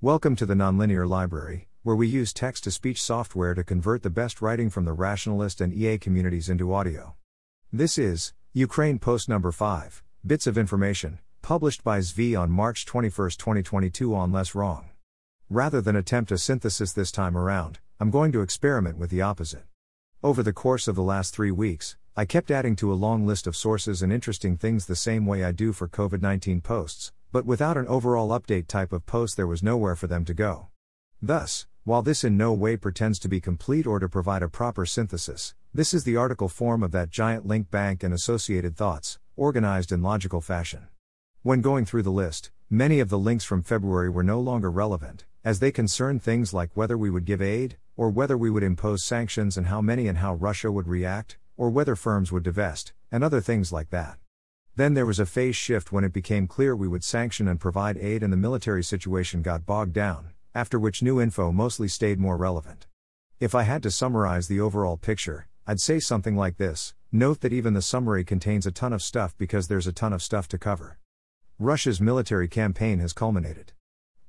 Welcome to the Nonlinear Library, where we use text to speech software to convert the best writing from the rationalist and EA communities into audio. This is Ukraine Post number 5, Bits of Information, published by Zvi on March 21, 2022 on Less Wrong. Rather than attempt a synthesis this time around, I'm going to experiment with the opposite. Over the course of the last three weeks, I kept adding to a long list of sources and interesting things the same way I do for COVID 19 posts, but without an overall update type of post, there was nowhere for them to go. Thus, while this in no way pretends to be complete or to provide a proper synthesis, this is the article form of that giant link bank and associated thoughts, organized in logical fashion. When going through the list, many of the links from February were no longer relevant, as they concern things like whether we would give aid, or whether we would impose sanctions and how many and how Russia would react, or whether firms would divest, and other things like that. Then there was a phase shift when it became clear we would sanction and provide aid and the military situation got bogged down, after which new info mostly stayed more relevant. If I had to summarize the overall picture, I'd say something like this Note that even the summary contains a ton of stuff because there's a ton of stuff to cover. Russia's military campaign has culminated.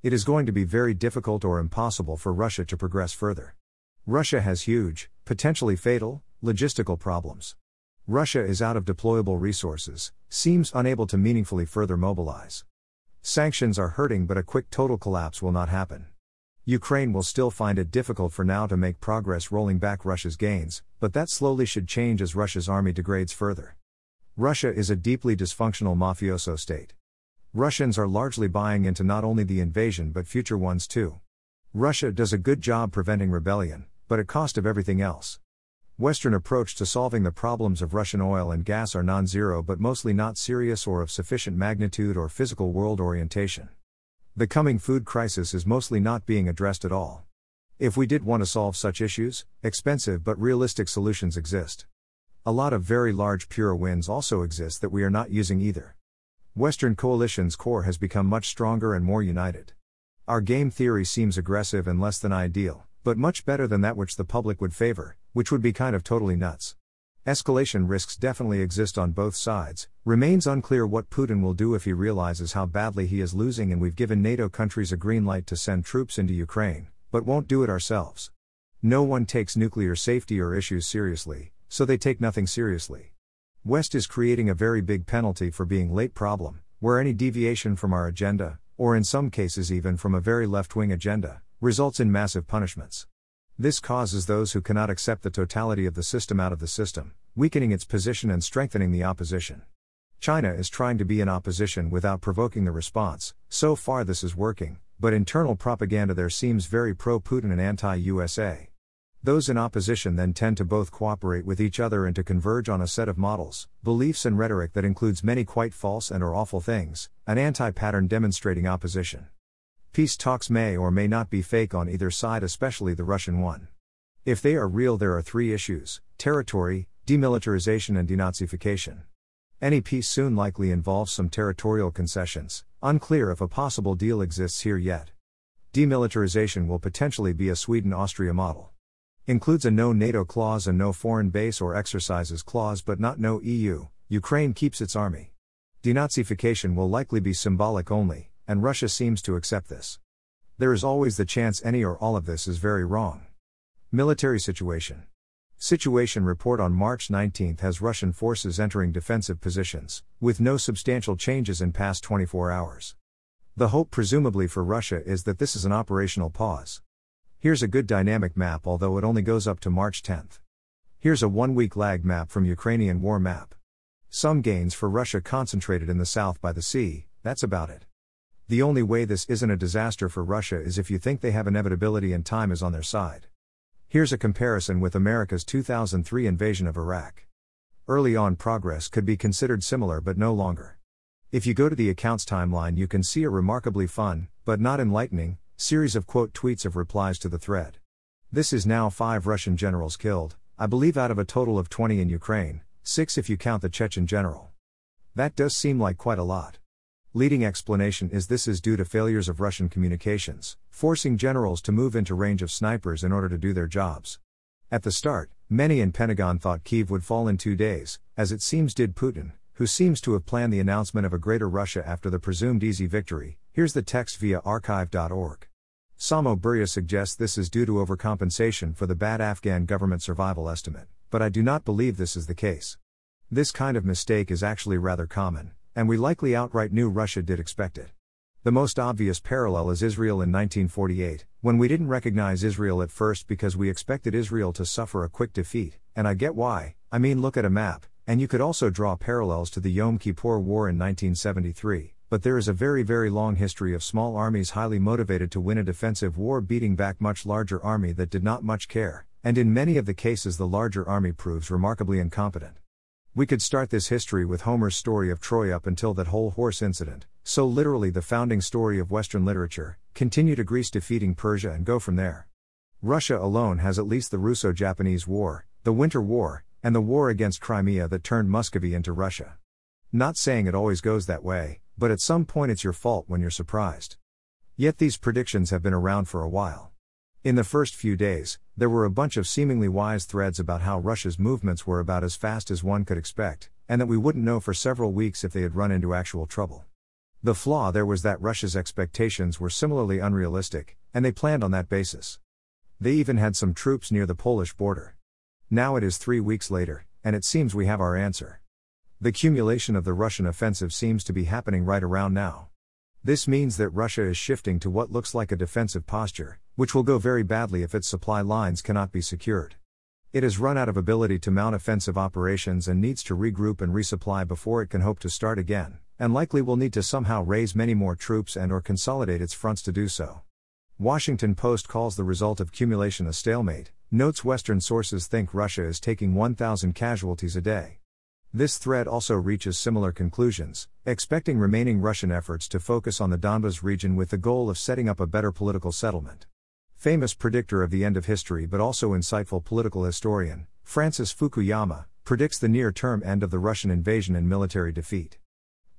It is going to be very difficult or impossible for Russia to progress further. Russia has huge, potentially fatal, logistical problems. Russia is out of deployable resources, seems unable to meaningfully further mobilize. Sanctions are hurting, but a quick total collapse will not happen. Ukraine will still find it difficult for now to make progress rolling back Russia's gains, but that slowly should change as Russia's army degrades further. Russia is a deeply dysfunctional mafioso state. Russians are largely buying into not only the invasion but future ones too. Russia does a good job preventing rebellion, but at cost of everything else. Western approach to solving the problems of Russian oil and gas are non-zero but mostly not serious or of sufficient magnitude or physical world orientation. The coming food crisis is mostly not being addressed at all. If we did want to solve such issues, expensive but realistic solutions exist. A lot of very large pure wins also exist that we are not using either. Western coalition's core has become much stronger and more united. Our game theory seems aggressive and less than ideal, but much better than that which the public would favor, which would be kind of totally nuts. Escalation risks definitely exist on both sides. Remains unclear what Putin will do if he realizes how badly he is losing, and we've given NATO countries a green light to send troops into Ukraine, but won't do it ourselves. No one takes nuclear safety or issues seriously, so they take nothing seriously. West is creating a very big penalty for being late problem, where any deviation from our agenda, or in some cases even from a very left wing agenda, results in massive punishments. This causes those who cannot accept the totality of the system out of the system, weakening its position and strengthening the opposition. China is trying to be in opposition without provoking the response, so far this is working, but internal propaganda there seems very pro Putin and anti USA. Those in opposition then tend to both cooperate with each other and to converge on a set of models, beliefs, and rhetoric that includes many quite false and or awful things, an anti pattern demonstrating opposition. Peace talks may or may not be fake on either side, especially the Russian one. If they are real, there are three issues territory, demilitarization, and denazification. Any peace soon likely involves some territorial concessions, unclear if a possible deal exists here yet. Demilitarization will potentially be a Sweden Austria model. Includes a no NATO clause and no foreign base or exercises clause, but not no EU. Ukraine keeps its army. Denazification will likely be symbolic only, and Russia seems to accept this. There is always the chance any or all of this is very wrong. Military situation. Situation report on March 19 has Russian forces entering defensive positions, with no substantial changes in past 24 hours. The hope, presumably for Russia, is that this is an operational pause. Here's a good dynamic map, although it only goes up to March 10. Here's a one week lag map from Ukrainian war map. Some gains for Russia concentrated in the south by the sea, that's about it. The only way this isn't a disaster for Russia is if you think they have inevitability and time is on their side. Here's a comparison with America's 2003 invasion of Iraq. Early on progress could be considered similar but no longer. If you go to the accounts timeline, you can see a remarkably fun, but not enlightening, series of quote tweets of replies to the thread. This is now five Russian generals killed, I believe out of a total of 20 in Ukraine, six if you count the Chechen general. That does seem like quite a lot. Leading explanation is this is due to failures of Russian communications, forcing generals to move into range of snipers in order to do their jobs. At the start, many in Pentagon thought Kiev would fall in two days, as it seems did Putin, who seems to have planned the announcement of a greater Russia after the presumed easy victory. Here's the text via archive.org. Samo Burja suggests this is due to overcompensation for the bad Afghan government survival estimate, but I do not believe this is the case. This kind of mistake is actually rather common, and we likely outright knew Russia did expect it. The most obvious parallel is Israel in 1948, when we didn't recognize Israel at first because we expected Israel to suffer a quick defeat, and I get why. I mean, look at a map, and you could also draw parallels to the Yom Kippur War in 1973, but there is a very, very long history of small armies highly motivated to win a defensive war beating back much larger army that did not much care, and in many of the cases the larger army proves remarkably incompetent. We could start this history with Homer's story of Troy up until that whole horse incident, so literally the founding story of Western literature, continue to Greece defeating Persia and go from there. Russia alone has at least the Russo Japanese War, the Winter War, and the war against Crimea that turned Muscovy into Russia. Not saying it always goes that way, but at some point it's your fault when you're surprised. Yet these predictions have been around for a while. In the first few days, there were a bunch of seemingly wise threads about how Russia's movements were about as fast as one could expect, and that we wouldn't know for several weeks if they had run into actual trouble. The flaw there was that Russia's expectations were similarly unrealistic, and they planned on that basis. They even had some troops near the Polish border. Now it is three weeks later, and it seems we have our answer. The cumulation of the Russian offensive seems to be happening right around now. This means that Russia is shifting to what looks like a defensive posture, which will go very badly if its supply lines cannot be secured. It has run out of ability to mount offensive operations and needs to regroup and resupply before it can hope to start again, and likely will need to somehow raise many more troops and or consolidate its fronts to do so. Washington Post calls the result of cumulation a stalemate, notes Western sources think Russia is taking 1,000 casualties a day. This thread also reaches similar conclusions, expecting remaining Russian efforts to focus on the Donbas region with the goal of setting up a better political settlement. Famous predictor of the end of history but also insightful political historian, Francis Fukuyama, predicts the near term end of the Russian invasion and military defeat.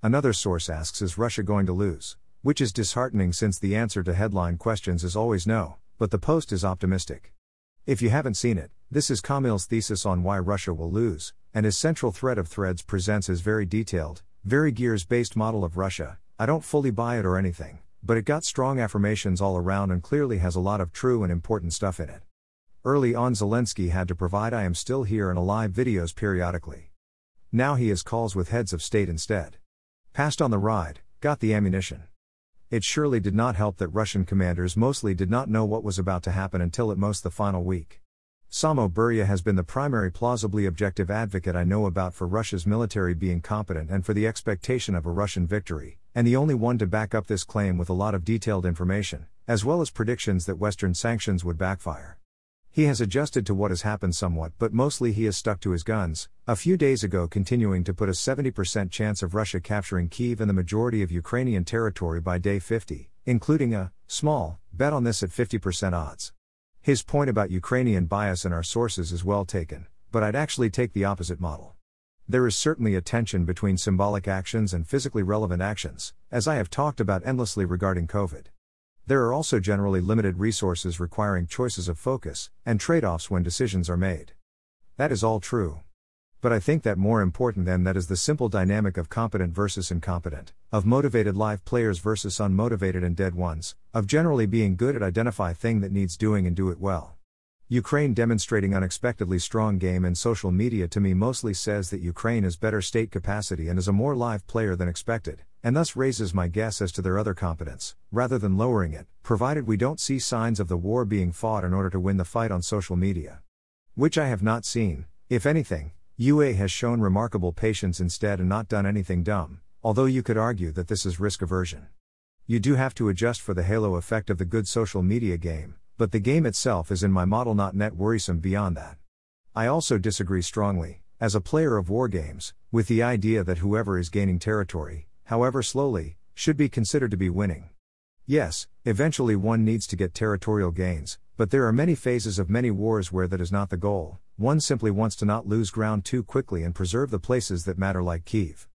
Another source asks Is Russia going to lose? which is disheartening since the answer to headline questions is always no, but the Post is optimistic. If you haven't seen it, this is Kamil's thesis on why Russia will lose, and his central thread of threads presents his very detailed, very gears based model of Russia. I don't fully buy it or anything, but it got strong affirmations all around and clearly has a lot of true and important stuff in it. Early on, Zelensky had to provide I am still here and alive videos periodically. Now he has calls with heads of state instead. Passed on the ride, got the ammunition. It surely did not help that Russian commanders mostly did not know what was about to happen until at most the final week. Samo Burja has been the primary plausibly objective advocate I know about for Russia's military being competent and for the expectation of a Russian victory, and the only one to back up this claim with a lot of detailed information, as well as predictions that Western sanctions would backfire. He has adjusted to what has happened somewhat, but mostly he has stuck to his guns, a few days ago continuing to put a 70% chance of Russia capturing Kiev and the majority of Ukrainian territory by day 50, including a small bet on this at 50% odds. His point about Ukrainian bias in our sources is well taken, but I'd actually take the opposite model. There is certainly a tension between symbolic actions and physically relevant actions, as I have talked about endlessly regarding COVID. There are also generally limited resources requiring choices of focus and trade offs when decisions are made. That is all true. But I think that more important than that is the simple dynamic of competent versus incompetent, of motivated live players versus unmotivated and dead ones, of generally being good at identify thing that needs doing and do it well. Ukraine demonstrating unexpectedly strong game in social media to me mostly says that Ukraine has better state capacity and is a more live player than expected, and thus raises my guess as to their other competence, rather than lowering it, provided we don't see signs of the war being fought in order to win the fight on social media. Which I have not seen, if anything, UA has shown remarkable patience instead and not done anything dumb, although you could argue that this is risk aversion. You do have to adjust for the halo effect of the good social media game, but the game itself is in my model not net worrisome beyond that. I also disagree strongly, as a player of war games, with the idea that whoever is gaining territory, however slowly, should be considered to be winning. Yes, eventually one needs to get territorial gains, but there are many phases of many wars where that is not the goal, one simply wants to not lose ground too quickly and preserve the places that matter, like Kiev.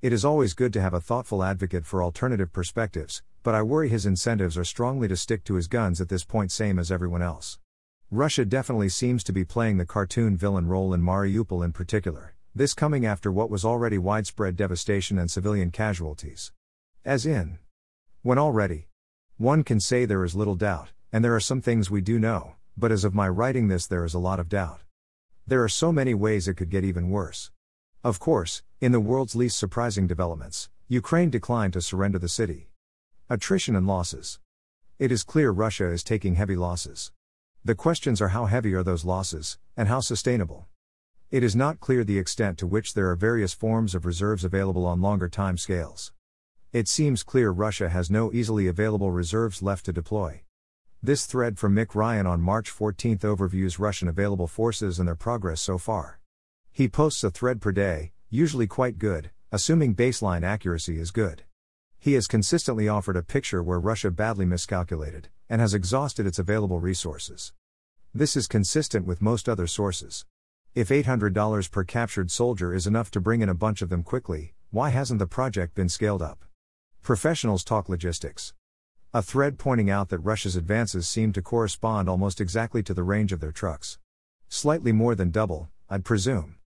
It is always good to have a thoughtful advocate for alternative perspectives, but I worry his incentives are strongly to stick to his guns at this point, same as everyone else. Russia definitely seems to be playing the cartoon villain role in Mariupol in particular, this coming after what was already widespread devastation and civilian casualties. As in, when already. One can say there is little doubt, and there are some things we do know, but as of my writing this, there is a lot of doubt. There are so many ways it could get even worse. Of course, in the world's least surprising developments, Ukraine declined to surrender the city. Attrition and losses. It is clear Russia is taking heavy losses. The questions are how heavy are those losses, and how sustainable. It is not clear the extent to which there are various forms of reserves available on longer time scales. It seems clear Russia has no easily available reserves left to deploy. This thread from Mick Ryan on March 14 overviews Russian available forces and their progress so far. He posts a thread per day, usually quite good, assuming baseline accuracy is good. He has consistently offered a picture where Russia badly miscalculated, and has exhausted its available resources. This is consistent with most other sources. If $800 per captured soldier is enough to bring in a bunch of them quickly, why hasn't the project been scaled up? Professionals talk logistics. A thread pointing out that Russia's advances seem to correspond almost exactly to the range of their trucks. Slightly more than double, I'd presume.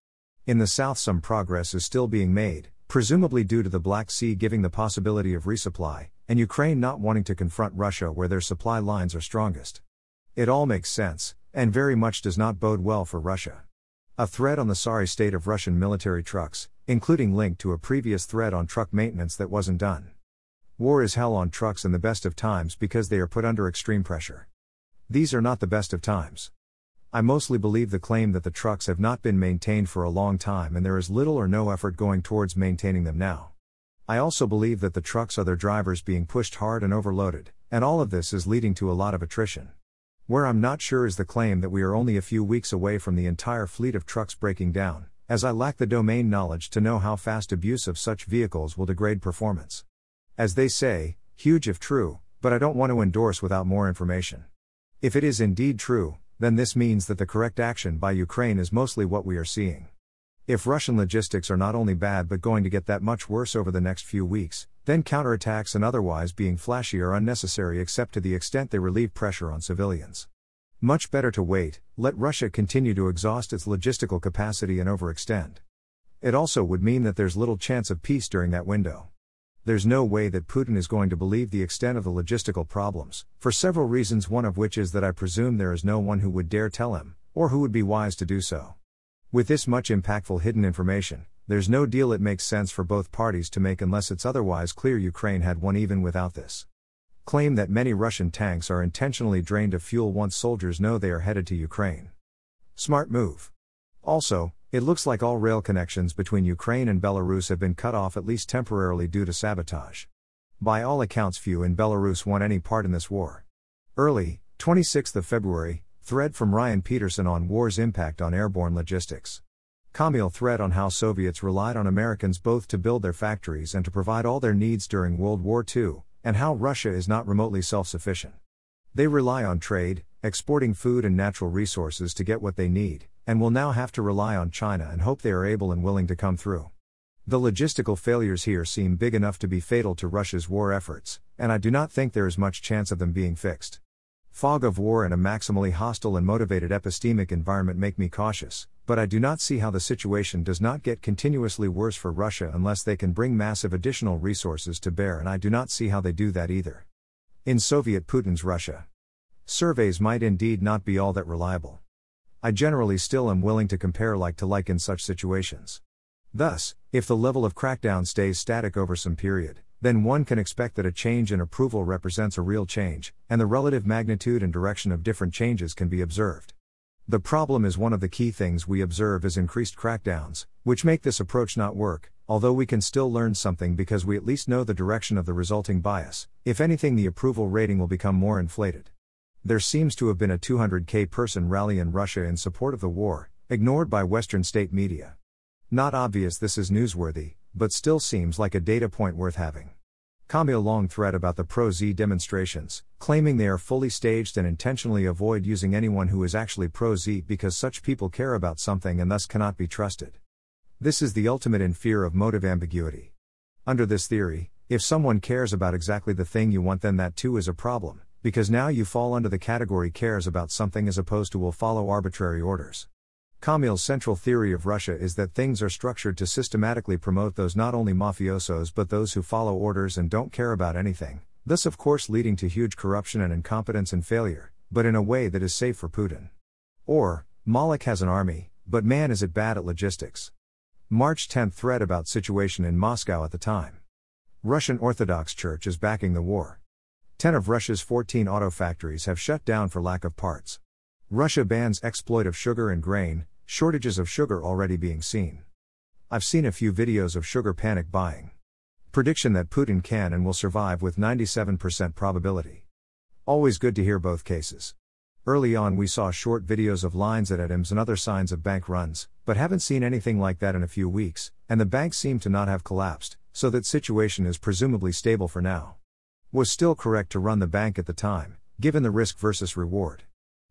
In the south, some progress is still being made, presumably due to the Black Sea giving the possibility of resupply, and Ukraine not wanting to confront Russia where their supply lines are strongest. It all makes sense, and very much does not bode well for Russia. A thread on the sorry state of Russian military trucks, including link to a previous thread on truck maintenance that wasn't done. War is hell on trucks in the best of times because they are put under extreme pressure. These are not the best of times. I mostly believe the claim that the trucks have not been maintained for a long time and there is little or no effort going towards maintaining them now. I also believe that the trucks are their drivers being pushed hard and overloaded, and all of this is leading to a lot of attrition. Where I'm not sure is the claim that we are only a few weeks away from the entire fleet of trucks breaking down, as I lack the domain knowledge to know how fast abuse of such vehicles will degrade performance. As they say, huge if true, but I don't want to endorse without more information. If it is indeed true, then this means that the correct action by Ukraine is mostly what we are seeing. If Russian logistics are not only bad but going to get that much worse over the next few weeks, then counterattacks and otherwise being flashy are unnecessary except to the extent they relieve pressure on civilians. Much better to wait, let Russia continue to exhaust its logistical capacity and overextend. It also would mean that there's little chance of peace during that window there's no way that Putin is going to believe the extent of the logistical problems, for several reasons, one of which is that I presume there is no one who would dare tell him, or who would be wise to do so. With this much impactful hidden information, there's no deal it makes sense for both parties to make unless it's otherwise clear Ukraine had one even without this. Claim that many Russian tanks are intentionally drained of fuel once soldiers know they are headed to Ukraine. Smart move. Also, it looks like all rail connections between Ukraine and Belarus have been cut off at least temporarily due to sabotage. By all accounts, few in Belarus want any part in this war. Early, 26th of February, thread from Ryan Peterson on war's impact on airborne logistics. Kamil thread on how Soviets relied on Americans both to build their factories and to provide all their needs during World War II, and how Russia is not remotely self sufficient. They rely on trade, exporting food and natural resources to get what they need, and will now have to rely on China and hope they are able and willing to come through. The logistical failures here seem big enough to be fatal to Russia's war efforts, and I do not think there is much chance of them being fixed. Fog of war and a maximally hostile and motivated epistemic environment make me cautious, but I do not see how the situation does not get continuously worse for Russia unless they can bring massive additional resources to bear, and I do not see how they do that either. In Soviet Putin's Russia, surveys might indeed not be all that reliable. I generally still am willing to compare like to like in such situations. Thus, if the level of crackdown stays static over some period, then one can expect that a change in approval represents a real change, and the relative magnitude and direction of different changes can be observed. The problem is one of the key things we observe is increased crackdowns, which make this approach not work, although we can still learn something because we at least know the direction of the resulting bias. If anything, the approval rating will become more inflated. There seems to have been a 200k person rally in Russia in support of the war, ignored by Western state media. Not obvious this is newsworthy, but still seems like a data point worth having. Kamil long thread about the pro Z demonstrations, claiming they are fully staged and intentionally avoid using anyone who is actually pro Z because such people care about something and thus cannot be trusted. This is the ultimate in fear of motive ambiguity. Under this theory, if someone cares about exactly the thing you want, then that too is a problem because now you fall under the category cares about something as opposed to will follow arbitrary orders. Kamil's central theory of Russia is that things are structured to systematically promote those not only mafiosos but those who follow orders and don't care about anything, thus, of course, leading to huge corruption and incompetence and failure, but in a way that is safe for Putin. Or, Moloch has an army, but man is it bad at logistics. March 10 thread about situation in Moscow at the time. Russian Orthodox Church is backing the war. 10 of Russia's 14 auto factories have shut down for lack of parts. Russia bans exploit of sugar and grain, shortages of sugar already being seen. I've seen a few videos of sugar panic buying. Prediction that Putin can and will survive with 97% probability. Always good to hear both cases. Early on, we saw short videos of lines at ATMs and other signs of bank runs, but haven't seen anything like that in a few weeks, and the banks seem to not have collapsed, so that situation is presumably stable for now was still correct to run the bank at the time, given the risk versus reward.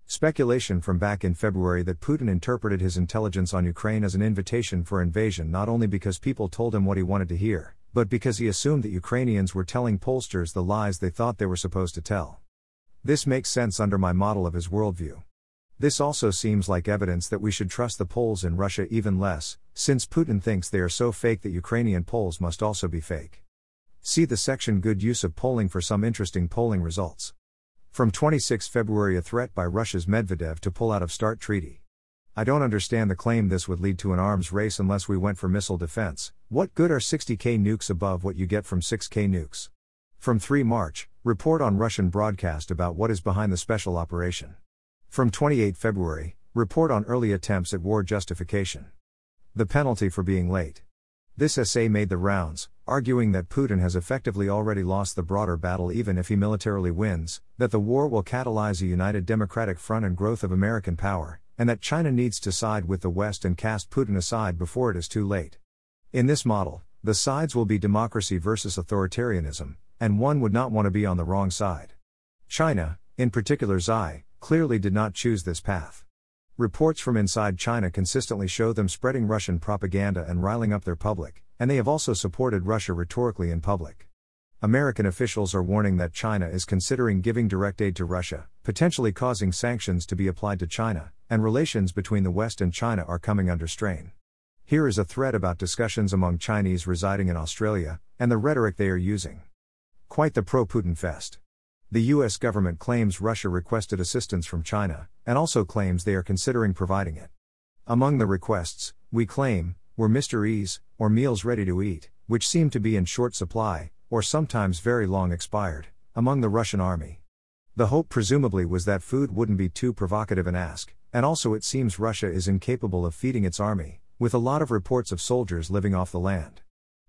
Speculation from back in February that Putin interpreted his intelligence on Ukraine as an invitation for invasion not only because people told him what he wanted to hear, but because he assumed that Ukrainians were telling pollsters the lies they thought they were supposed to tell. This makes sense under my model of his worldview. This also seems like evidence that we should trust the polls in Russia even less, since Putin thinks they are so fake that Ukrainian polls must also be fake. See the section Good Use of Polling for some interesting polling results. From 26 February A threat by Russia's Medvedev to pull out of START treaty. I don't understand the claim this would lead to an arms race unless we went for missile defense. What good are 60k nukes above what you get from 6k nukes? From 3 March, report on Russian broadcast about what is behind the special operation. From 28 February, report on early attempts at war justification. The penalty for being late. This essay made the rounds, arguing that Putin has effectively already lost the broader battle even if he militarily wins, that the war will catalyze a united democratic front and growth of American power, and that China needs to side with the West and cast Putin aside before it is too late. In this model, the sides will be democracy versus authoritarianism, and one would not want to be on the wrong side. China, in particular Xi, clearly did not choose this path. Reports from inside China consistently show them spreading Russian propaganda and riling up their public, and they have also supported Russia rhetorically in public. American officials are warning that China is considering giving direct aid to Russia, potentially causing sanctions to be applied to China, and relations between the West and China are coming under strain. Here is a thread about discussions among Chinese residing in Australia, and the rhetoric they are using. Quite the pro Putin fest. The US government claims Russia requested assistance from China, and also claims they are considering providing it. Among the requests, we claim, were MREs, or meals ready to eat, which seem to be in short supply, or sometimes very long expired, among the Russian army. The hope presumably was that food wouldn't be too provocative an ask, and also it seems Russia is incapable of feeding its army, with a lot of reports of soldiers living off the land.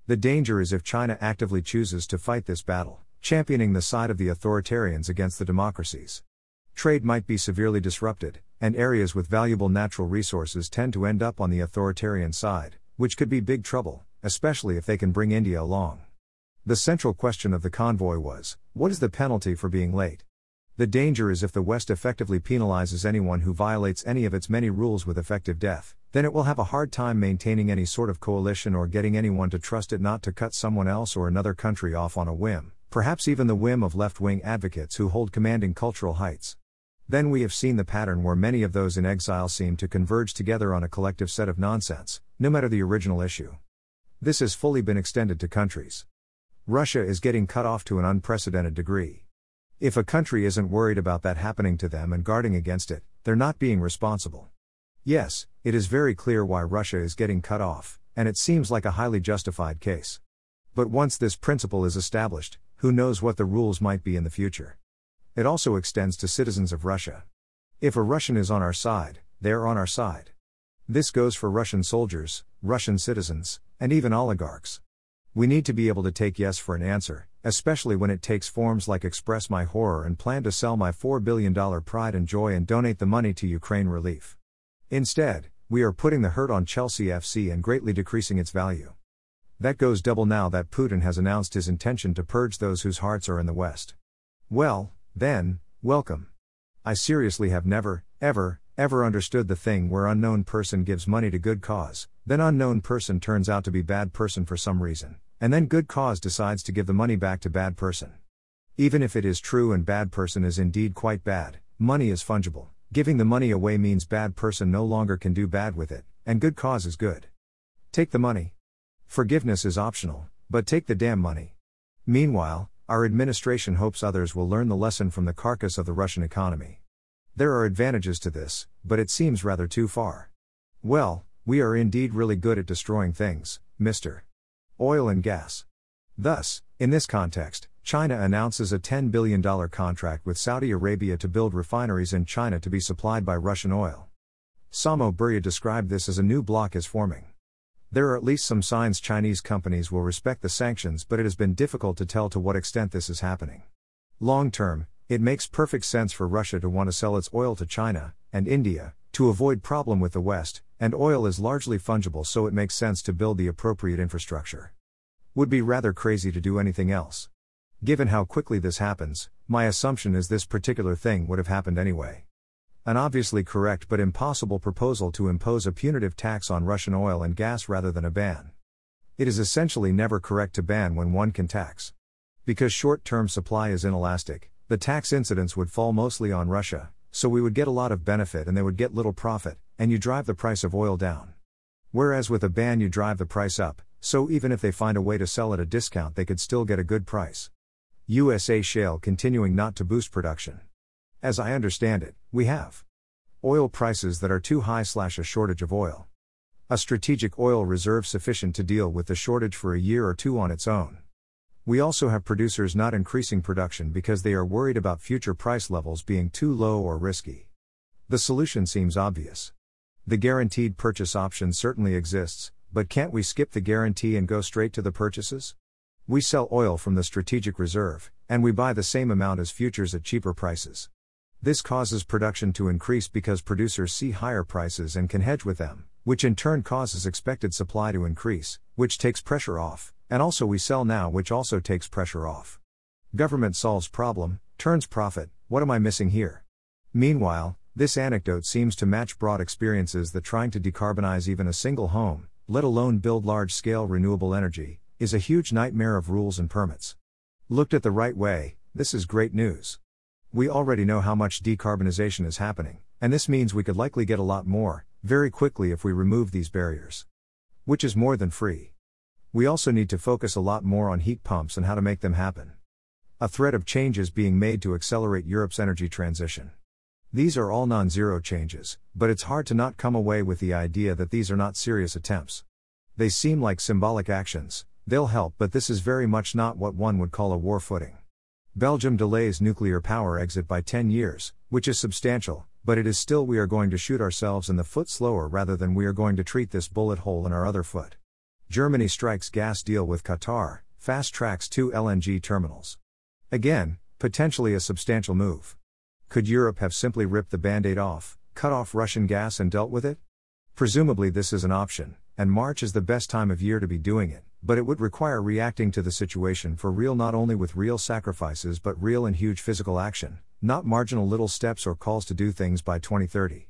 The danger is if China actively chooses to fight this battle championing the side of the authoritarians against the democracies. Trade might be severely disrupted, and areas with valuable natural resources tend to end up on the authoritarian side, which could be big trouble, especially if they can bring India along. The central question of the convoy was what is the penalty for being late? The danger is if the West effectively penalizes anyone who violates any of its many rules with effective death, then it will have a hard time maintaining any sort of coalition or getting anyone to trust it not to cut someone else or another country off on a whim perhaps even the whim of left wing advocates who hold commanding cultural heights. Then we have seen the pattern where many of those in exile seem to converge together on a collective set of nonsense, no matter the original issue. This has fully been extended to countries. Russia is getting cut off to an unprecedented degree. If a country isn't worried about that happening to them and guarding against it, they're not being responsible. Yes, it is very clear why Russia is getting cut off, and it seems like a highly justified case. But once this principle is established, who knows what the rules might be in the future. It also extends to citizens of Russia. If a Russian is on our side, they are on our side. This goes for Russian soldiers, Russian citizens, and even oligarchs. We need to be able to take yes for an answer, especially when it takes forms like express my horror and plan to sell my $4 billion pride and joy and donate the money to Ukraine relief. Instead, we are putting the hurt on Chelsea FC and greatly decreasing its value. That goes double now that Putin has announced his intention to purge those whose hearts are in the West. Well, then, welcome. I seriously have never, ever, ever understood the thing where unknown person gives money to good cause, then unknown person turns out to be bad person for some reason, and then good cause decides to give the money back to bad person. Even if it is true and bad person is indeed quite bad, money is fungible. Giving the money away means bad person no longer can do bad with it, and good cause is good. Take the money. Forgiveness is optional, but take the damn money. Meanwhile, our administration hopes others will learn the lesson from the carcass of the Russian economy. There are advantages to this, but it seems rather too far. Well, we are indeed really good at destroying things, Mr. Oil and gas. Thus, in this context, China announces a $10 billion contract with Saudi Arabia to build refineries in China to be supplied by Russian oil. Samo Burja described this as a new bloc is forming. There are at least some signs Chinese companies will respect the sanctions, but it has been difficult to tell to what extent this is happening. Long term, it makes perfect sense for Russia to want to sell its oil to China and India to avoid problem with the West, and oil is largely fungible so it makes sense to build the appropriate infrastructure. Would be rather crazy to do anything else. Given how quickly this happens, my assumption is this particular thing would have happened anyway. An obviously correct but impossible proposal to impose a punitive tax on Russian oil and gas rather than a ban. It is essentially never correct to ban when one can tax. Because short term supply is inelastic, the tax incidence would fall mostly on Russia, so we would get a lot of benefit and they would get little profit, and you drive the price of oil down. Whereas with a ban, you drive the price up, so even if they find a way to sell at a discount, they could still get a good price. USA shale continuing not to boost production. As I understand it, we have oil prices that are too high slash a shortage of oil. A strategic oil reserve sufficient to deal with the shortage for a year or two on its own. We also have producers not increasing production because they are worried about future price levels being too low or risky. The solution seems obvious. The guaranteed purchase option certainly exists, but can't we skip the guarantee and go straight to the purchases? We sell oil from the strategic reserve, and we buy the same amount as futures at cheaper prices. This causes production to increase because producers see higher prices and can hedge with them, which in turn causes expected supply to increase, which takes pressure off, and also we sell now, which also takes pressure off. Government solves problem, turns profit, what am I missing here? Meanwhile, this anecdote seems to match broad experiences that trying to decarbonize even a single home, let alone build large scale renewable energy, is a huge nightmare of rules and permits. Looked at the right way, this is great news. We already know how much decarbonization is happening, and this means we could likely get a lot more, very quickly if we remove these barriers. Which is more than free. We also need to focus a lot more on heat pumps and how to make them happen. A threat of change is being made to accelerate Europe's energy transition. These are all non zero changes, but it's hard to not come away with the idea that these are not serious attempts. They seem like symbolic actions, they'll help, but this is very much not what one would call a war footing. Belgium delays nuclear power exit by 10 years, which is substantial, but it is still we are going to shoot ourselves in the foot slower rather than we are going to treat this bullet hole in our other foot. Germany strikes gas deal with Qatar, fast tracks two LNG terminals. Again, potentially a substantial move. Could Europe have simply ripped the band aid off, cut off Russian gas, and dealt with it? Presumably, this is an option, and March is the best time of year to be doing it, but it would require reacting to the situation for real, not only with real sacrifices but real and huge physical action, not marginal little steps or calls to do things by 2030.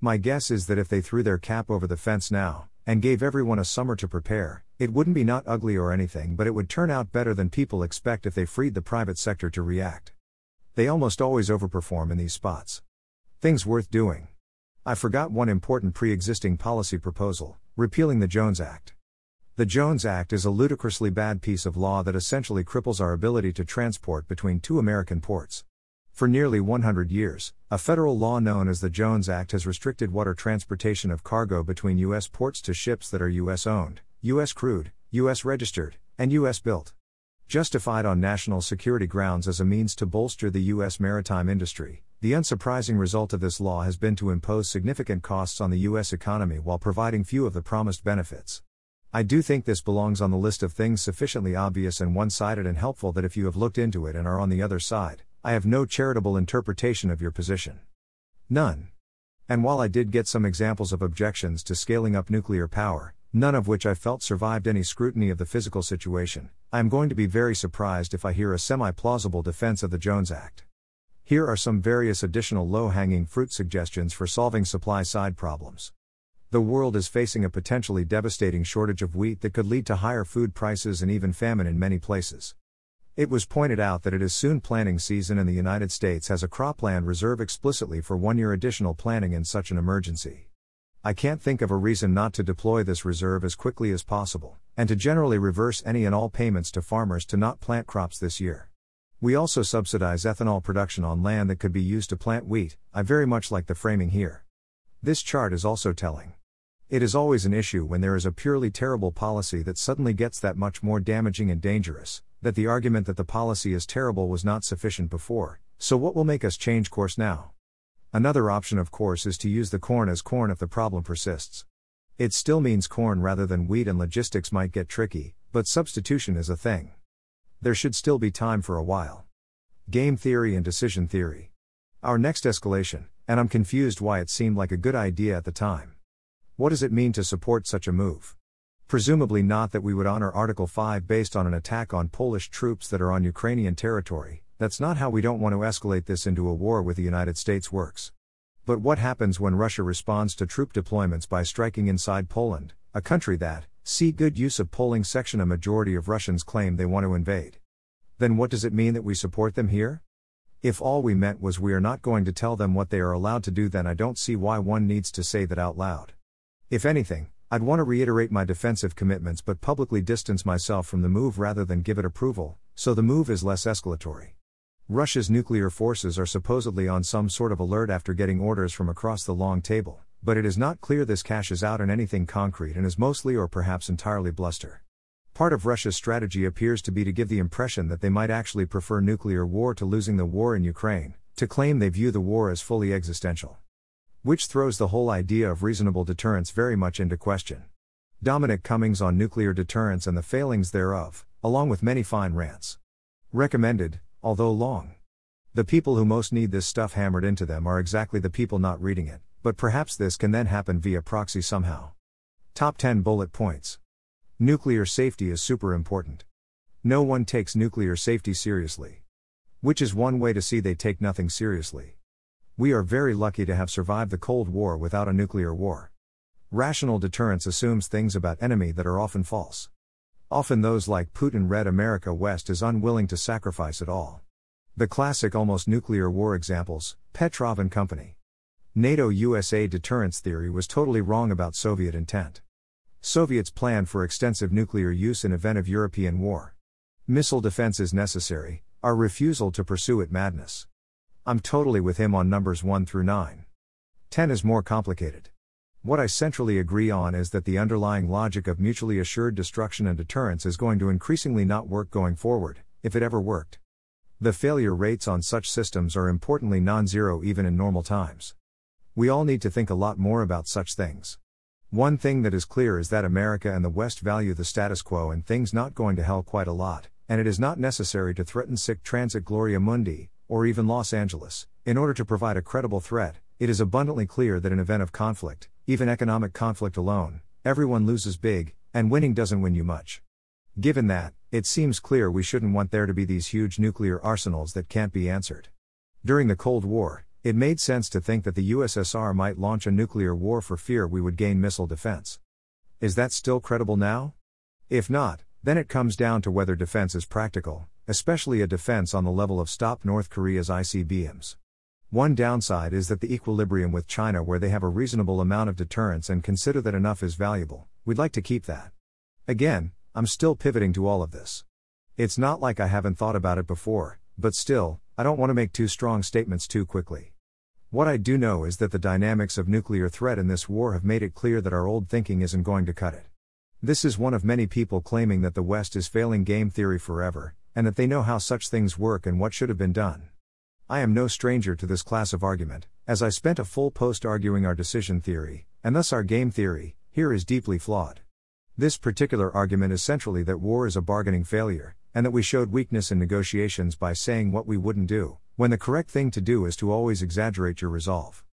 My guess is that if they threw their cap over the fence now, and gave everyone a summer to prepare, it wouldn't be not ugly or anything, but it would turn out better than people expect if they freed the private sector to react. They almost always overperform in these spots. Things worth doing. I forgot one important pre existing policy proposal repealing the Jones Act. The Jones Act is a ludicrously bad piece of law that essentially cripples our ability to transport between two American ports. For nearly 100 years, a federal law known as the Jones Act has restricted water transportation of cargo between U.S. ports to ships that are U.S. owned, U.S. crewed, U.S. registered, and U.S. built. Justified on national security grounds as a means to bolster the U.S. maritime industry, the unsurprising result of this law has been to impose significant costs on the U.S. economy while providing few of the promised benefits. I do think this belongs on the list of things sufficiently obvious and one sided and helpful that if you have looked into it and are on the other side, I have no charitable interpretation of your position. None. And while I did get some examples of objections to scaling up nuclear power, none of which I felt survived any scrutiny of the physical situation, I am going to be very surprised if I hear a semi plausible defense of the Jones Act. Here are some various additional low hanging fruit suggestions for solving supply side problems. The world is facing a potentially devastating shortage of wheat that could lead to higher food prices and even famine in many places. It was pointed out that it is soon planting season and the United States has a cropland reserve explicitly for one year additional planting in such an emergency. I can't think of a reason not to deploy this reserve as quickly as possible, and to generally reverse any and all payments to farmers to not plant crops this year. We also subsidize ethanol production on land that could be used to plant wheat. I very much like the framing here. This chart is also telling. It is always an issue when there is a purely terrible policy that suddenly gets that much more damaging and dangerous, that the argument that the policy is terrible was not sufficient before, so what will make us change course now? Another option, of course, is to use the corn as corn if the problem persists. It still means corn rather than wheat, and logistics might get tricky, but substitution is a thing. There should still be time for a while. Game theory and decision theory. Our next escalation, and I'm confused why it seemed like a good idea at the time. What does it mean to support such a move? Presumably not that we would honor Article 5 based on an attack on Polish troops that are on Ukrainian territory, that's not how we don't want to escalate this into a war with the United States works. But what happens when Russia responds to troop deployments by striking inside Poland, a country that, see good use of polling section, a majority of Russians claim they want to invade? Then what does it mean that we support them here? If all we meant was we are not going to tell them what they are allowed to do, then I don't see why one needs to say that out loud. If anything, I'd want to reiterate my defensive commitments but publicly distance myself from the move rather than give it approval, so the move is less escalatory. Russia's nuclear forces are supposedly on some sort of alert after getting orders from across the long table, but it is not clear this cashes out in anything concrete and is mostly or perhaps entirely bluster. Part of Russia's strategy appears to be to give the impression that they might actually prefer nuclear war to losing the war in Ukraine, to claim they view the war as fully existential which throws the whole idea of reasonable deterrence very much into question. Dominic Cummings on nuclear deterrence and the failings thereof, along with many fine rants. Recommended, although long. The people who most need this stuff hammered into them are exactly the people not reading it, but perhaps this can then happen via proxy somehow. Top 10 bullet points. Nuclear safety is super important. No one takes nuclear safety seriously. Which is one way to see they take nothing seriously. We are very lucky to have survived the Cold War without a nuclear war. Rational deterrence assumes things about enemy that are often false. Often those like Putin read America West is unwilling to sacrifice at all. The classic almost nuclear war examples, Petrov and company. NATO USA deterrence theory was totally wrong about Soviet intent. Soviets planned for extensive nuclear use in event of European war. Missile defense is necessary, our refusal to pursue it madness. I'm totally with him on numbers 1 through 9. 10 is more complicated. What I centrally agree on is that the underlying logic of mutually assured destruction and deterrence is going to increasingly not work going forward, if it ever worked. The failure rates on such systems are importantly non zero even in normal times. We all need to think a lot more about such things. One thing that is clear is that America and the West value the status quo and things not going to hell quite a lot, and it is not necessary to threaten sic transit gloria mundi, or even Los Angeles, in order to provide a credible threat, it is abundantly clear that in event of conflict, even economic conflict alone, everyone loses big, and winning doesn't win you much. Given that, it seems clear we shouldn't want there to be these huge nuclear arsenals that can't be answered. During the Cold War, it made sense to think that the USSR might launch a nuclear war for fear we would gain missile defense. Is that still credible now? If not, then it comes down to whether defense is practical, especially a defense on the level of stop North Korea's ICBMs. One downside is that the equilibrium with China, where they have a reasonable amount of deterrence and consider that enough is valuable, we'd like to keep that. Again, I'm still pivoting to all of this. It's not like I haven't thought about it before, but still, I don't want to make too strong statements too quickly. What I do know is that the dynamics of nuclear threat in this war have made it clear that our old thinking isn't going to cut it. This is one of many people claiming that the West is failing game theory forever, and that they know how such things work and what should have been done. I am no stranger to this class of argument, as I spent a full post arguing our decision theory, and thus our game theory, here is deeply flawed. This particular argument is centrally that war is a bargaining failure, and that we showed weakness in negotiations by saying what we wouldn't do, when the correct thing to do is to always exaggerate your resolve.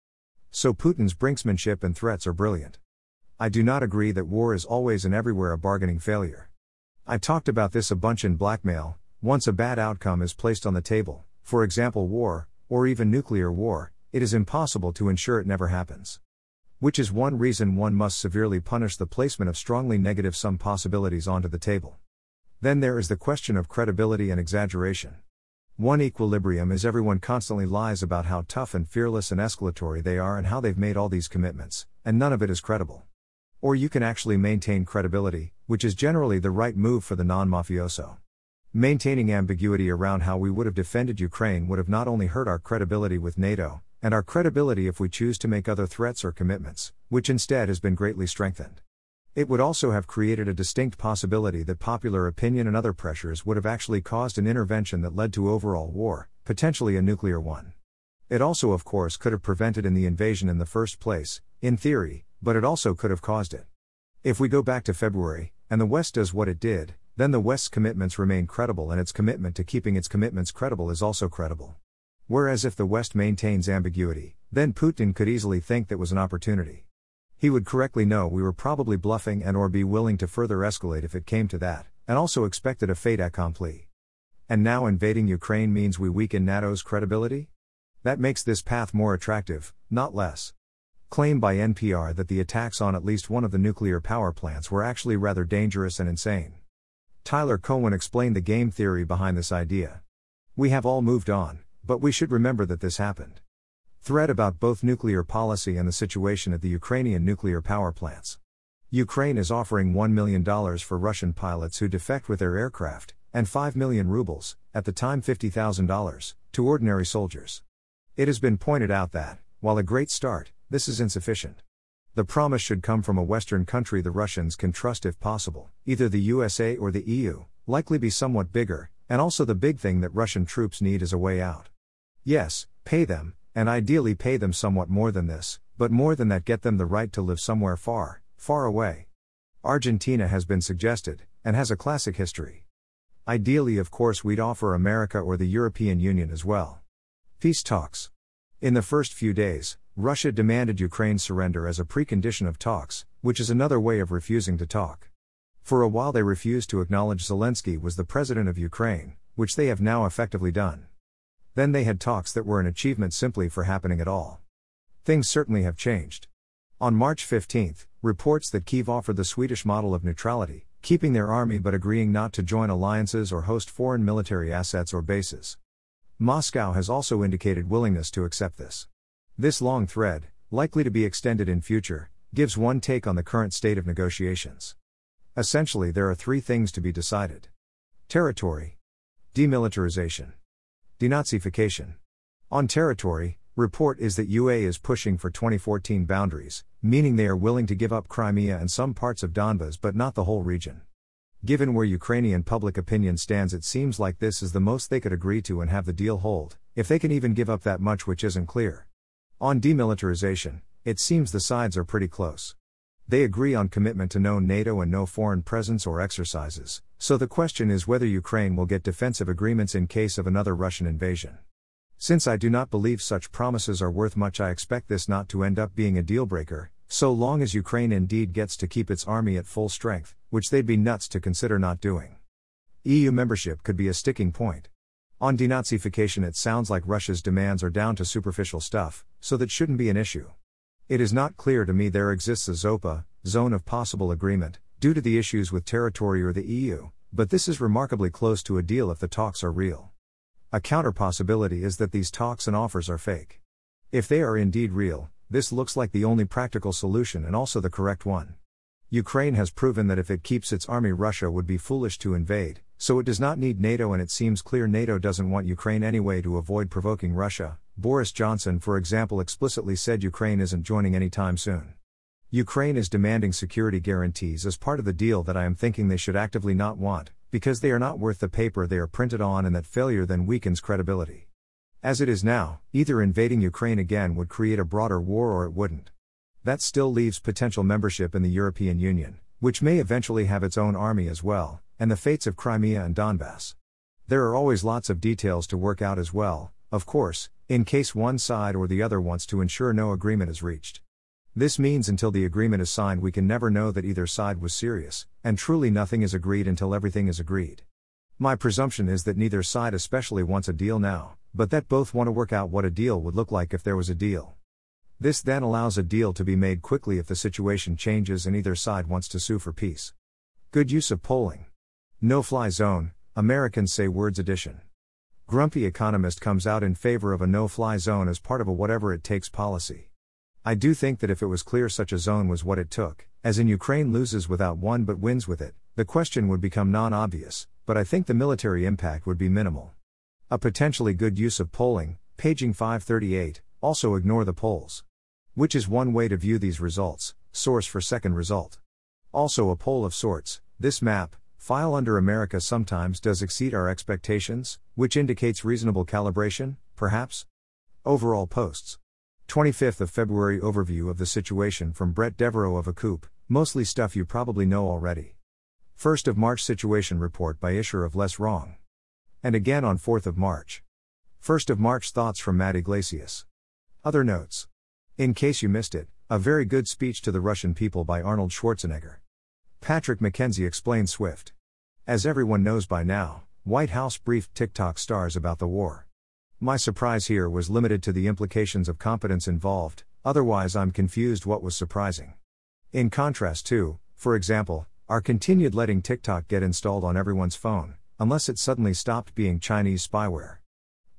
So Putin's brinksmanship and threats are brilliant. I do not agree that war is always and everywhere a bargaining failure. I talked about this a bunch in blackmail, once a bad outcome is placed on the table, for example war, or even nuclear war, it is impossible to ensure it never happens. Which is one reason one must severely punish the placement of strongly negative sum possibilities onto the table. Then there is the question of credibility and exaggeration. One equilibrium is everyone constantly lies about how tough and fearless and escalatory they are and how they've made all these commitments, and none of it is credible. Or you can actually maintain credibility, which is generally the right move for the non mafioso. Maintaining ambiguity around how we would have defended Ukraine would have not only hurt our credibility with NATO, and our credibility if we choose to make other threats or commitments, which instead has been greatly strengthened. It would also have created a distinct possibility that popular opinion and other pressures would have actually caused an intervention that led to overall war, potentially a nuclear one. It also, of course, could have prevented in the invasion in the first place, in theory, but it also could have caused it. If we go back to February, and the West does what it did, then the West's commitments remain credible and its commitment to keeping its commitments credible is also credible. Whereas if the West maintains ambiguity, then Putin could easily think that was an opportunity. He would correctly know we were probably bluffing and or be willing to further escalate if it came to that, and also expected a fait accompli. And now invading Ukraine means we weaken NATO's credibility? That makes this path more attractive, not less. Claim by NPR that the attacks on at least one of the nuclear power plants were actually rather dangerous and insane. Tyler Cowen explained the game theory behind this idea. We have all moved on, but we should remember that this happened. Thread about both nuclear policy and the situation at the Ukrainian nuclear power plants. Ukraine is offering $1 million for Russian pilots who defect with their aircraft, and 5 million rubles, at the time $50,000, to ordinary soldiers. It has been pointed out that, while a great start, this is insufficient. The promise should come from a Western country the Russians can trust if possible, either the USA or the EU, likely be somewhat bigger, and also the big thing that Russian troops need is a way out. Yes, pay them, and ideally pay them somewhat more than this, but more than that, get them the right to live somewhere far, far away. Argentina has been suggested, and has a classic history. Ideally, of course, we'd offer America or the European Union as well. Peace talks. In the first few days, Russia demanded Ukraine's surrender as a precondition of talks, which is another way of refusing to talk. For a while they refused to acknowledge Zelensky was the president of Ukraine, which they have now effectively done. Then they had talks that were an achievement simply for happening at all. Things certainly have changed. On March 15, reports that Kiev offered the Swedish model of neutrality, keeping their army but agreeing not to join alliances or host foreign military assets or bases. Moscow has also indicated willingness to accept this. This long thread, likely to be extended in future, gives one take on the current state of negotiations. Essentially, there are three things to be decided territory, demilitarization, denazification. On territory, report is that UA is pushing for 2014 boundaries, meaning they are willing to give up Crimea and some parts of Donbas but not the whole region. Given where Ukrainian public opinion stands, it seems like this is the most they could agree to and have the deal hold, if they can even give up that much, which isn't clear. On demilitarization, it seems the sides are pretty close. They agree on commitment to no NATO and no foreign presence or exercises, so the question is whether Ukraine will get defensive agreements in case of another Russian invasion. Since I do not believe such promises are worth much, I expect this not to end up being a deal breaker, so long as Ukraine indeed gets to keep its army at full strength, which they'd be nuts to consider not doing. EU membership could be a sticking point. On denazification, it sounds like Russia's demands are down to superficial stuff, so that shouldn't be an issue. It is not clear to me there exists a ZOPA, zone of possible agreement, due to the issues with territory or the EU, but this is remarkably close to a deal if the talks are real. A counter possibility is that these talks and offers are fake. If they are indeed real, this looks like the only practical solution and also the correct one. Ukraine has proven that if it keeps its army, Russia would be foolish to invade, so it does not need NATO, and it seems clear NATO doesn't want Ukraine anyway to avoid provoking Russia. Boris Johnson, for example, explicitly said Ukraine isn't joining anytime soon. Ukraine is demanding security guarantees as part of the deal that I am thinking they should actively not want, because they are not worth the paper they are printed on, and that failure then weakens credibility. As it is now, either invading Ukraine again would create a broader war or it wouldn't. That still leaves potential membership in the European Union, which may eventually have its own army as well, and the fates of Crimea and Donbass. There are always lots of details to work out as well, of course, in case one side or the other wants to ensure no agreement is reached. This means until the agreement is signed, we can never know that either side was serious, and truly nothing is agreed until everything is agreed. My presumption is that neither side especially wants a deal now, but that both want to work out what a deal would look like if there was a deal. This then allows a deal to be made quickly if the situation changes and either side wants to sue for peace. Good use of polling. No fly zone, Americans say words edition. Grumpy economist comes out in favor of a no fly zone as part of a whatever it takes policy. I do think that if it was clear such a zone was what it took, as in Ukraine loses without one but wins with it, the question would become non obvious, but I think the military impact would be minimal. A potentially good use of polling, paging 538, also ignore the polls. Which is one way to view these results, source for second result. Also a poll of sorts, this map, file under America sometimes does exceed our expectations, which indicates reasonable calibration, perhaps? Overall posts. 25th of February overview of the situation from Bret Devereaux of Acoup, mostly stuff you probably know already. 1st of March situation report by Isher of Less Wrong. And again on 4th of March. 1st of March thoughts from Matt Yglesias. Other notes. In case you missed it, a very good speech to the Russian people by Arnold Schwarzenegger. Patrick McKenzie explained Swift. As everyone knows by now, White House briefed TikTok stars about the war. My surprise here was limited to the implications of competence involved, otherwise, I'm confused what was surprising. In contrast to, for example, our continued letting TikTok get installed on everyone's phone, unless it suddenly stopped being Chinese spyware.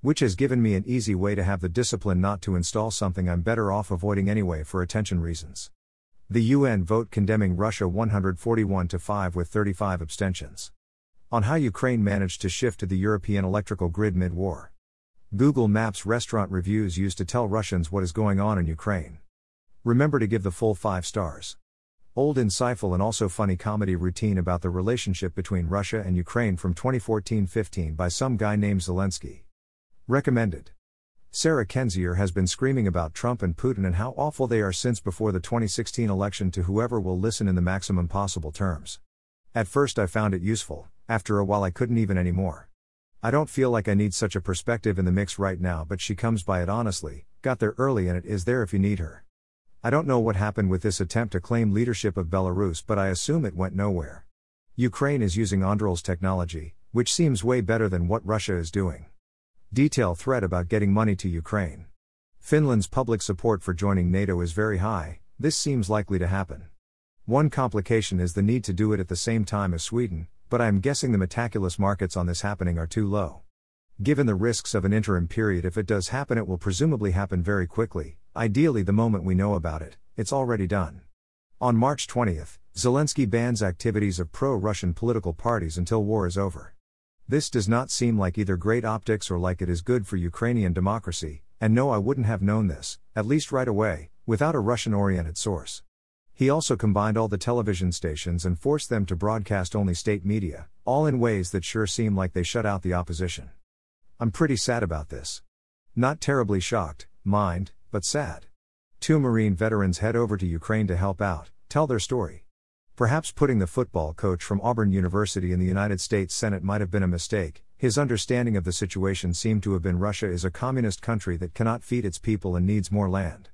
Which has given me an easy way to have the discipline not to install something I'm better off avoiding anyway for attention reasons. The UN vote condemning Russia 141 to 5 with 35 abstentions. On how Ukraine managed to shift to the European electrical grid mid war. Google Maps restaurant reviews used to tell Russians what is going on in Ukraine. Remember to give the full 5 stars. Old insightful and also funny comedy routine about the relationship between Russia and Ukraine from 2014 15 by some guy named Zelensky. Recommended. Sarah Kendzior has been screaming about Trump and Putin and how awful they are since before the 2016 election to whoever will listen in the maximum possible terms. At first I found it useful, after a while I couldn't even anymore. I don't feel like I need such a perspective in the mix right now, but she comes by it honestly, got there early and it is there if you need her. I don't know what happened with this attempt to claim leadership of Belarus, but I assume it went nowhere. Ukraine is using Anduril's technology, which seems way better than what Russia is doing. Detail thread about getting money to Ukraine. Finland's public support for joining NATO is very high, this seems likely to happen. One complication is the need to do it at the same time as Sweden, but I am guessing the Metaculus markets on this happening are too low. Given the risks of an interim period, if it does happen, it will presumably happen very quickly, Ideally, the moment we know about it, it's already done. On March 20th, Zelensky bans activities of pro Russian political parties until war is over. This does not seem like either great optics or like it is good for Ukrainian democracy, and no, I wouldn't have known this, at least right away, without a Russian oriented source. He also combined all the television stations and forced them to broadcast only state media, all in ways that sure seem like they shut out the opposition. I'm pretty sad about this. Not terribly shocked, mind, but sad. Two Marine veterans head over to Ukraine to help out, tell their story. Perhaps putting the football coach from Auburn University in the United States Senate might have been a mistake. His understanding of the situation seemed to have been Russia is a communist country that cannot feed its people and needs more land.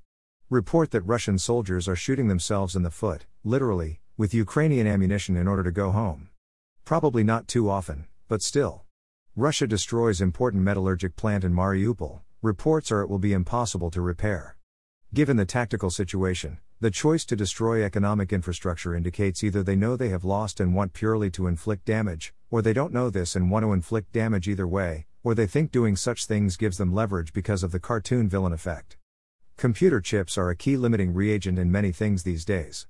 Report that Russian soldiers are shooting themselves in the foot, literally, with Ukrainian ammunition in order to go home. Probably not too often, but still. Russia destroys important metallurgic plant in Mariupol, Reports are it will be impossible to repair. Given the tactical situation, the choice to destroy economic infrastructure indicates either they know they have lost and want purely to inflict damage, or they don't know this and want to inflict damage either way, or they think doing such things gives them leverage because of the cartoon villain effect. Computer chips are a key limiting reagent in many things these days.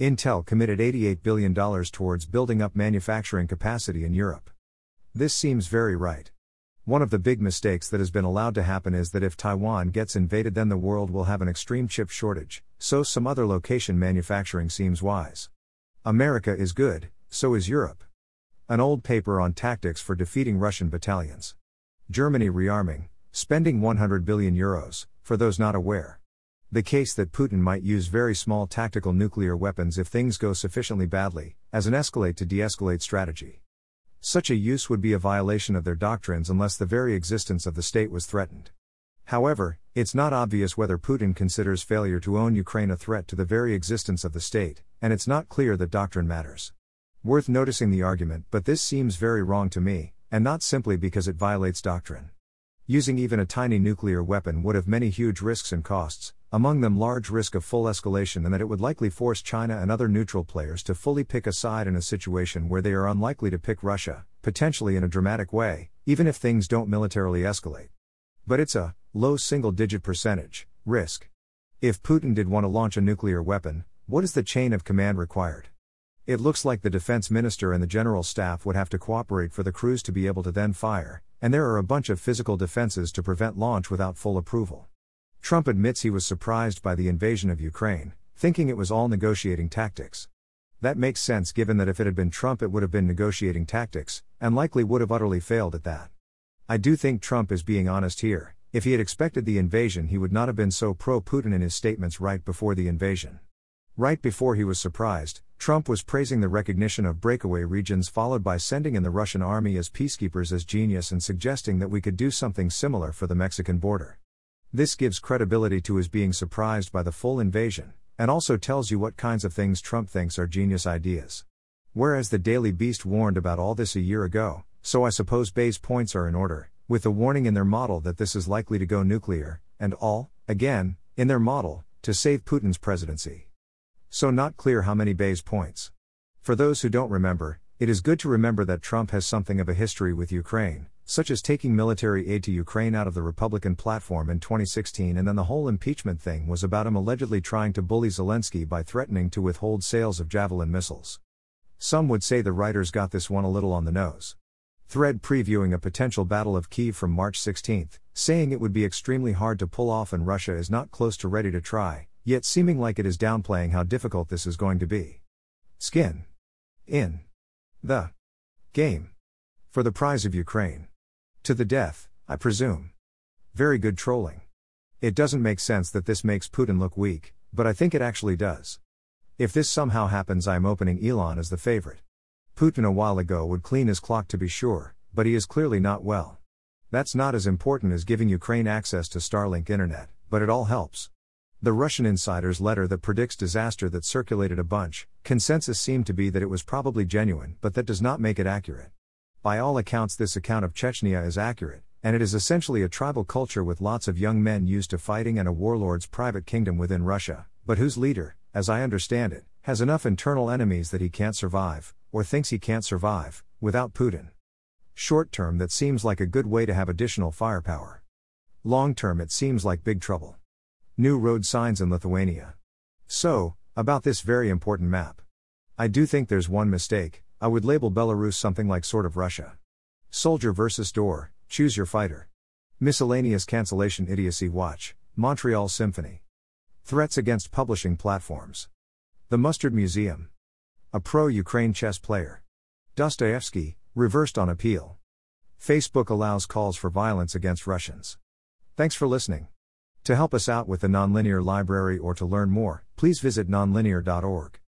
Intel committed $88 billion towards building up manufacturing capacity in Europe. This seems very right. One of the big mistakes that has been allowed to happen is that if Taiwan gets invaded, then the world will have an extreme chip shortage, so some other location manufacturing seems wise. America is good, so is Europe. An old paper on tactics for defeating Russian battalions. Germany rearming, spending 100 billion euros, for those not aware. The case that Putin might use very small tactical nuclear weapons if things go sufficiently badly, as an escalate to de escalate strategy. Such a use would be a violation of their doctrines unless the very existence of the state was threatened. However, it's not obvious whether Putin considers failure to own Ukraine a threat to the very existence of the state, and it's not clear that doctrine matters. Worth noticing the argument, but this seems very wrong to me, and not simply because it violates doctrine. Using even a tiny nuclear weapon would have many huge risks and costs, among them large risk of full escalation and that it would likely force China and other neutral players to fully pick a side in a situation where they are unlikely to pick Russia, potentially in a dramatic way, even if things don't militarily escalate. But it's a low single digit percentage risk. If Putin did want to launch a nuclear weapon, what is the chain of command required? It looks like the defense minister and the general staff would have to cooperate for the crews to be able to then fire, and there are a bunch of physical defenses to prevent launch without full approval. Trump admits he was surprised by the invasion of Ukraine, thinking it was all negotiating tactics. That makes sense given that if it had been Trump, it would have been negotiating tactics, and likely would have utterly failed at that. I do think Trump is being honest here. If he had expected the invasion, he would not have been so pro Putin in his statements right before the invasion. Right before he was surprised, Trump was praising the recognition of breakaway regions, followed by sending in the Russian army as peacekeepers as genius and suggesting that we could do something similar for the Mexican border. This gives credibility to his being surprised by the full invasion, and also tells you what kinds of things Trump thinks are genius ideas. Whereas the Daily Beast warned about all this a year ago, so I suppose Bayes points are in order, with the warning in their model that this is likely to go nuclear, and all, again, in their model, to save Putin's presidency. So, not clear how many Bayes points. For those who don't remember, it is good to remember that Trump has something of a history with Ukraine, such as taking military aid to Ukraine out of the Republican platform in 2016, and then the whole impeachment thing was about him allegedly trying to bully Zelensky by threatening to withhold sales of Javelin missiles. Some would say the writers got this one a little on the nose. Thread previewing a potential Battle of Kiev from March 16, saying it would be extremely hard to pull off and Russia is not close to ready to try, yet seeming like it is downplaying how difficult this is going to be. Skin. In. The. Game. For the prize of Ukraine. To the death, I presume. Very good trolling. It doesn't make sense that this makes Putin look weak, but I think it actually does. If this somehow happens, I am opening Elon as the favorite. Putin a while ago would clean his clock to be sure, but he is clearly not well. That's not as important as giving Ukraine access to Starlink internet, but it all helps. The Russian insider's letter that predicts disaster that circulated a bunch, consensus seemed to be that it was probably genuine, but that does not make it accurate. By all accounts, this account of Chechnya is accurate, and it is essentially a tribal culture with lots of young men used to fighting and a warlord's private kingdom within Russia, but whose leader, as I understand it, has enough internal enemies that he can't survive, or thinks he can't survive, without Putin. Short term, that seems like a good way to have additional firepower. Long term, it seems like big trouble. New road signs in Lithuania. So, about this very important map. I do think there's one mistake, I would label Belarus something like sort of Russia. Soldier versus door, choose your fighter. Miscellaneous cancellation idiocy watch, Montreal Symphony. Threats against publishing platforms. The Mustard Museum. A pro Ukraine chess player. Dostoevsky, reversed on appeal. Facebook allows calls for violence against Russians. Thanks for listening. To help us out with the Nonlinear Library or to learn more, please visit nonlinear.org.